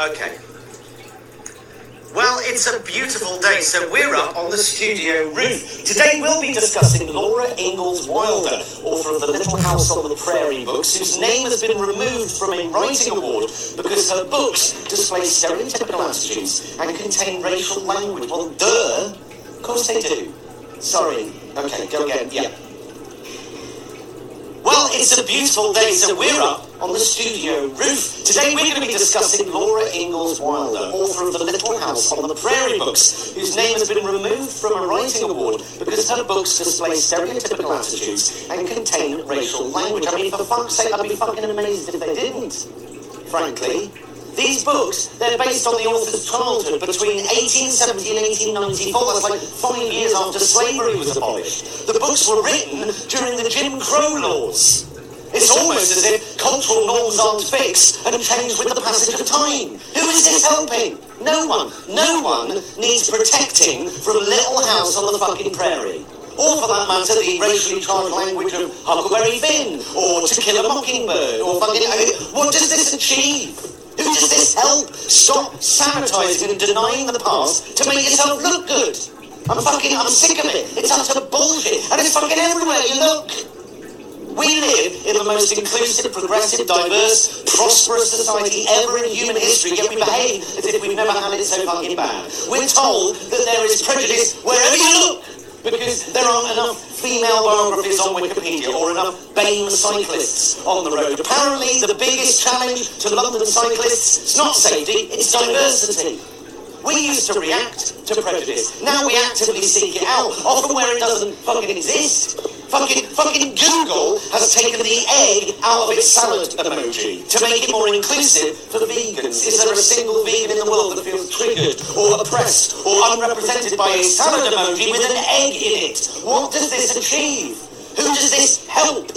Okay. Well, it's a beautiful day, so we're up on the studio roof. Today we'll be discussing Laura Ingalls Wilder, author of the Little House on the Prairie books, whose name has been removed from a writing award because her books display stereotypical attitudes and contain racial language. Well, duh. Of course they do. Sorry. Okay, go again. Yeah. Well, it's a beautiful day, so we're up on the studio roof. Today we're going to be discussing Laura Ingalls Wilder, author of The Little House on the Prairie books, whose name has been removed from a writing award because her books display stereotypical attitudes and contain racial language. I mean, for fuck's sake, I'd be fucking amazed if they didn't. Frankly. These books, they're based on the author's childhood between 1870 and 1894. That's like five years after slavery was abolished. The books were written during the Jim Crow laws. It's almost as if cultural norms aren't fixed and change with the passage of time. Who is this helping? No one. No one needs protecting from Little House on the fucking prairie. Or for that matter, the racially charged language of Huckleberry Finn, or To Kill a Mockingbird, or fucking... I mean, what does this achieve? Does this help? Stop sanitizing and denying the past to make yourself look good. I'm fucking, I'm sick of it. It's utter bullshit. And it's fucking everywhere you look. We live in the most inclusive, progressive, diverse, prosperous society ever in human history, yet we behave as if we've never had it so fucking bad. We're told that there is prejudice wherever you look because there aren't enough female biographies on Wikipedia or enough BAME cyclists on the road. Apparently, the biggest challenge to London cyclists is not safety, it's diversity. We used to react to prejudice. Now we actively seek it out, often where it doesn't fucking exist. Fucking, fucking Google has taken the egg out of its salad emoji to make it more inclusive for the vegans. Is there a single vegan in the world that feels triggered or oppressed or unrepresented by a salad emoji with an egg in it? What does this achieve? Who does this help?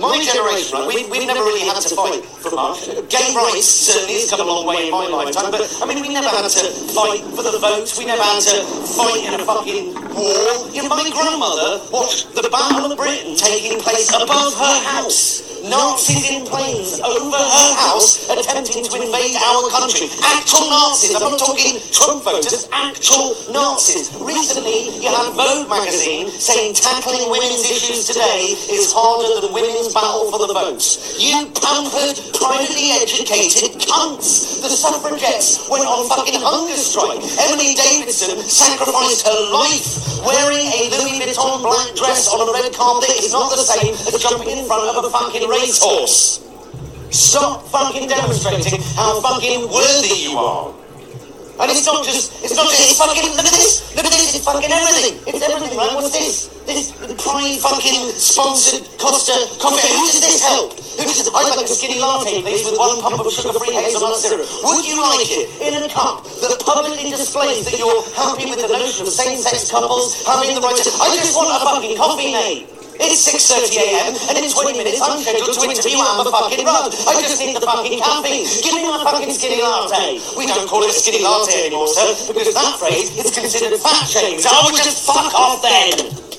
My generation, right, we, we've never really had to fight for much. Gay rights certainly has come a long way in my lifetime, but I mean, we never had to fight for the vote. We never had to fight in a fucking war. You know, my grandmother watched the Battle of Britain taking place above her house. Nazis in planes over her house attempting to invade our country. Actual Nazis. I'm not talking Trump voters, actual Nazis. Recently, you had Vogue magazine saying tackling women's issues today is harder than women's battle for the votes. You pampered, privately educated cunts. The suffragettes went on fucking hunger strike. Emily Davidson sacrificed her life wearing a Louis Vuitton black dress on a red carpet is not the same as jumping in front of a fucking racehorse. Stop fucking demonstrating how fucking worthy you are. And it's not just, it's not just, it's fucking, look at this, look at this, it's fucking everything. It's everything, right? What's this? This Pride fucking sponsored Costa coffee. Who does this help? Who does, I'd like a skinny latte, please, with one pump of sugar-free hazelnut syrup. Would you like it in a cup that publicly displays that you're happy with the notion of same-sex couples having the right to, I just want a fucking coffee, mate. It's 6.30am and in 20 minutes I'm scheduled to interview Amber fucking Rudd. I just need the fucking caffeine. Give me my fucking skinny latte. We don't call it a skinny latte anymore, sir, because that phrase is considered fat shaming. So I would just fuck off then.